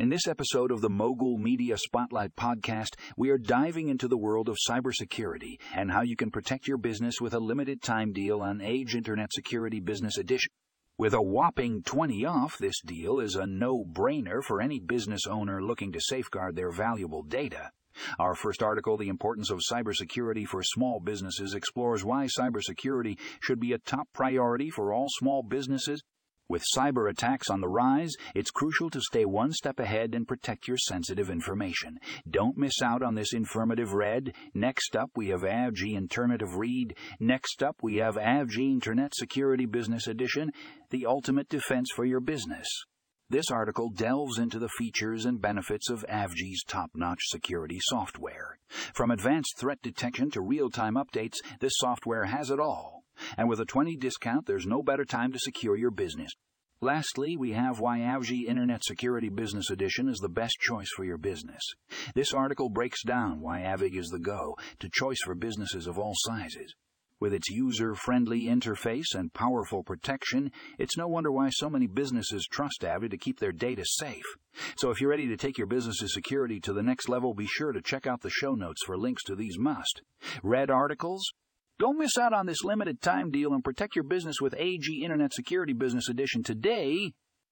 In this episode of the Mogul Media Spotlight podcast, we are diving into the world of cybersecurity and how you can protect your business with a limited time deal on AVG Internet Security Business Edition. With a whopping 20 off, this deal is a no brainer for any business owner looking to safeguard their valuable data. Our first article, The Importance of Cybersecurity for Small Businesses, explores why cybersecurity should be a top priority for all small businesses with cyber attacks on the rise, it's crucial to stay one step ahead and protect your sensitive information. Don't miss out on this informative read. Next up, we have AVG Alternative Read. Next up, we have AVG Internet Security Business Edition, the ultimate defense for your business. This article delves into the features and benefits of AVG's top notch security software. From advanced threat detection to real time updates, this software has it all. And with a 20 discount, there's no better time to secure your business. Lastly, we have why AVG Internet Security Business Edition is the best choice for your business. This article breaks down why AVG is the go to choice for businesses of all sizes. With its user friendly interface and powerful protection, it's no wonder why so many businesses trust AVG to keep their data safe. So if you're ready to take your business's security to the next level, be sure to check out the show notes for links to these must read articles, don't miss out on this limited time deal and protect your business with AVG Internet Security Business Edition today